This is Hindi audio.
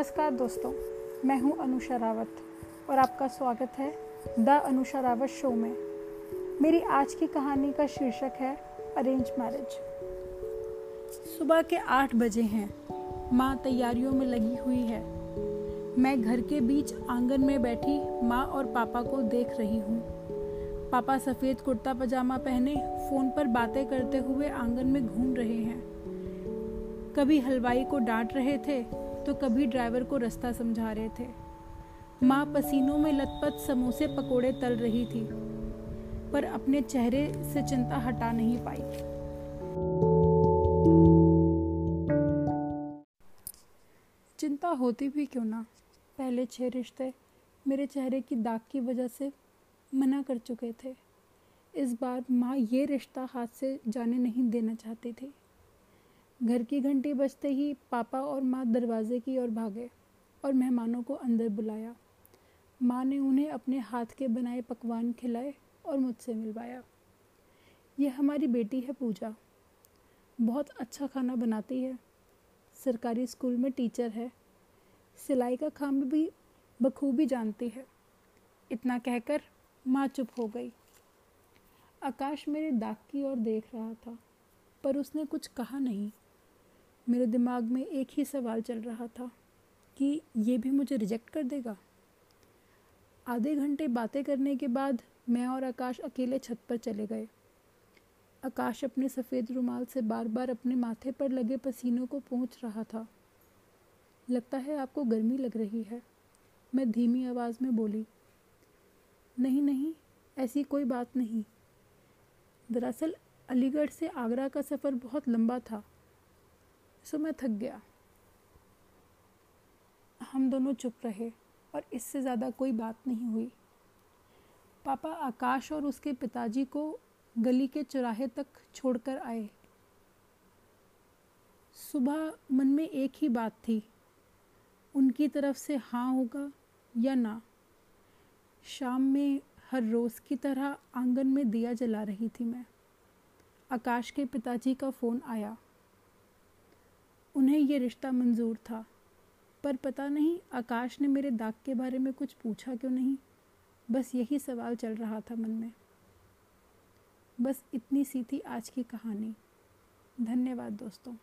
नमस्कार दोस्तों, मैं हूँ अनुषा रावत और आपका स्वागत है द अनुषा रावत शो में। मेरी आज की कहानी का शीर्षक है अरेंज मैरिज। सुबह के आठ बजे हैं, माँ तैयारियों में लगी हुई है। मैं घर के बीच आँगन में बैठी माँ और पापा को देख रही हूँ। पापा सफ़ेद कुर्ता पजामा पहने फ़ोन पर बातें करते हुए आँगन में घूम रहे हैं। कभी हलवाई को डांट रहे थे तो कभी ड्राइवर को रास्ता समझा रहे थे। माँ पसीनों में लथपथ समोसे पकोड़े तल रही थी, पर अपने चेहरे से चिंता हटा नहीं पाई। चिंता होती भी क्यों ना? पहले छह रिश्ते मेरे चेहरे की दाग की वजह से मना कर चुके थे। इस बार माँ ये रिश्ता हाथ से जाने नहीं देना चाहती थी। घर की घंटी बजते ही पापा और माँ दरवाजे की ओर भागे और मेहमानों को अंदर बुलाया। माँ ने उन्हें अपने हाथ के बनाए पकवान खिलाए और मुझसे मिलवाया। ये हमारी बेटी है पूजा। बहुत अच्छा खाना बनाती है। सरकारी स्कूल में टीचर है। सिलाई का काम भी बखूबी जानती है। इतना कहकर माँ चुप हो गई। आकाश मेरे दाग की ओर देख रहा था, पर उसने कुछ कहा नहीं। मेरे दिमाग में एक ही सवाल चल रहा था कि ये भी मुझे रिजेक्ट कर देगा? आधे घंटे बातें करने के बाद मैं और आकाश अकेले छत पर चले गए। आकाश अपने सफ़ेद रुमाल से बार बार अपने माथे पर लगे पसीनों को पहुँच रहा था। लगता है आपको गर्मी लग रही है। मैं धीमी आवाज़ में बोली, नहीं नहीं, ऐसी कोई बात नहीं। दरअसल, अलीगढ़ से आगरा का सफ़र बहुत लंबा था। सो मैं थक गया। हम दोनों चुप रहे और इससे ज़्यादा कोई बात नहीं हुई। पापा आकाश और उसके पिताजी को गली के चौराहे तक छोड़कर आए। सुबह मन में एक ही बात थी, उनकी तरफ़ से हाँ होगा या ना। शाम में हर रोज़ की तरह आँगन में दिया जला रही थी मैं। आकाश के पिताजी का फ़ोन आया। उन्हें यह रिश्ता मंजूर था। पर पता नहीं, आकाश ने मेरे दाग के बारे में कुछ पूछा क्यों नहीं? बस यही सवाल चल रहा था मन में। बस इतनी सी थी आज की कहानी। धन्यवाद दोस्तों।